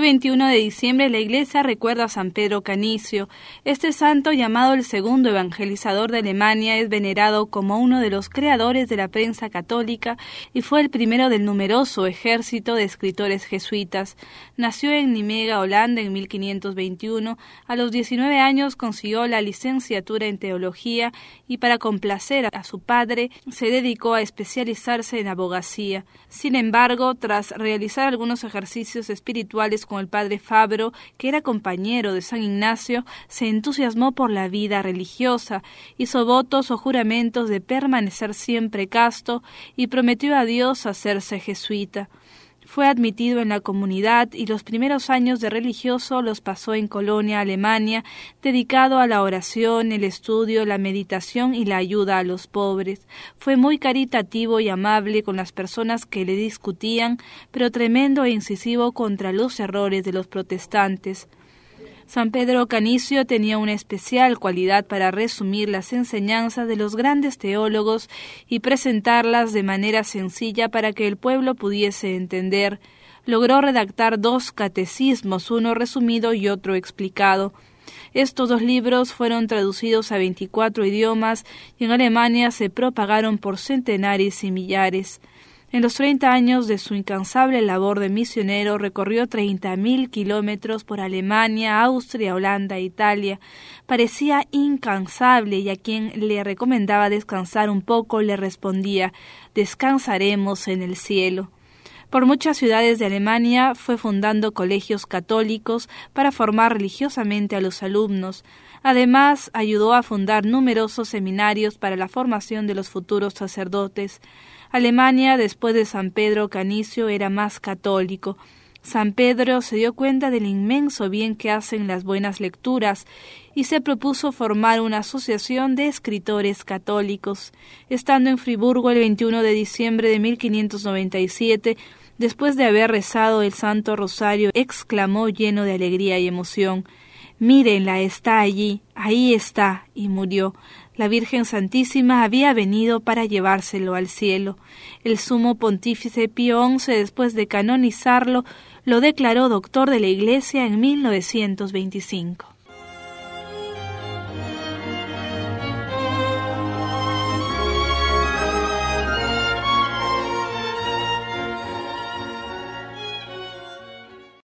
21 de diciembre la iglesia recuerda a San Pedro Canicio. Este santo, llamado el segundo evangelizador de Alemania, es venerado como uno de los creadores de la prensa católica y fue el primero del numeroso ejército de escritores jesuitas. Nació en Nimega, Holanda, en 1521. A los 19 años consiguió la licenciatura en teología y para complacer a su padre se dedicó a especializarse en abogacía. Sin embargo, tras realizar algunos ejercicios espirituales con el padre Fabro, que era compañero de San Ignacio, se entusiasmó por la vida religiosa, hizo votos o juramentos de permanecer siempre casto y prometió a Dios hacerse jesuita. Fue admitido en la comunidad y los primeros años de religioso los pasó en Colonia, Alemania, dedicado a la oración, el estudio, la meditación y la ayuda a los pobres. Fue muy caritativo y amable con las personas que le discutían, pero tremendo e incisivo contra los errores de los protestantes. San Pedro Canicio tenía una especial cualidad para resumir las enseñanzas de los grandes teólogos y presentarlas de manera sencilla para que el pueblo pudiese entender. Logró redactar dos catecismos, uno resumido y otro explicado. Estos dos libros fueron traducidos a veinticuatro idiomas y en Alemania se propagaron por centenares y millares. En los treinta años de su incansable labor de misionero recorrió treinta mil kilómetros por Alemania, Austria, Holanda Italia. Parecía incansable y a quien le recomendaba descansar un poco le respondía Descansaremos en el cielo. Por muchas ciudades de Alemania fue fundando colegios católicos para formar religiosamente a los alumnos. Además, ayudó a fundar numerosos seminarios para la formación de los futuros sacerdotes. Alemania, después de San Pedro Canicio, era más católico. San Pedro se dio cuenta del inmenso bien que hacen las buenas lecturas y se propuso formar una asociación de escritores católicos. Estando en Friburgo el 21 de diciembre de 1597, después de haber rezado el Santo Rosario, exclamó lleno de alegría y emoción Mírenla, está allí, ahí está, y murió. La Virgen Santísima había venido para llevárselo al cielo. El sumo pontífice Pío XI, después de canonizarlo, lo declaró doctor de la Iglesia en 1925.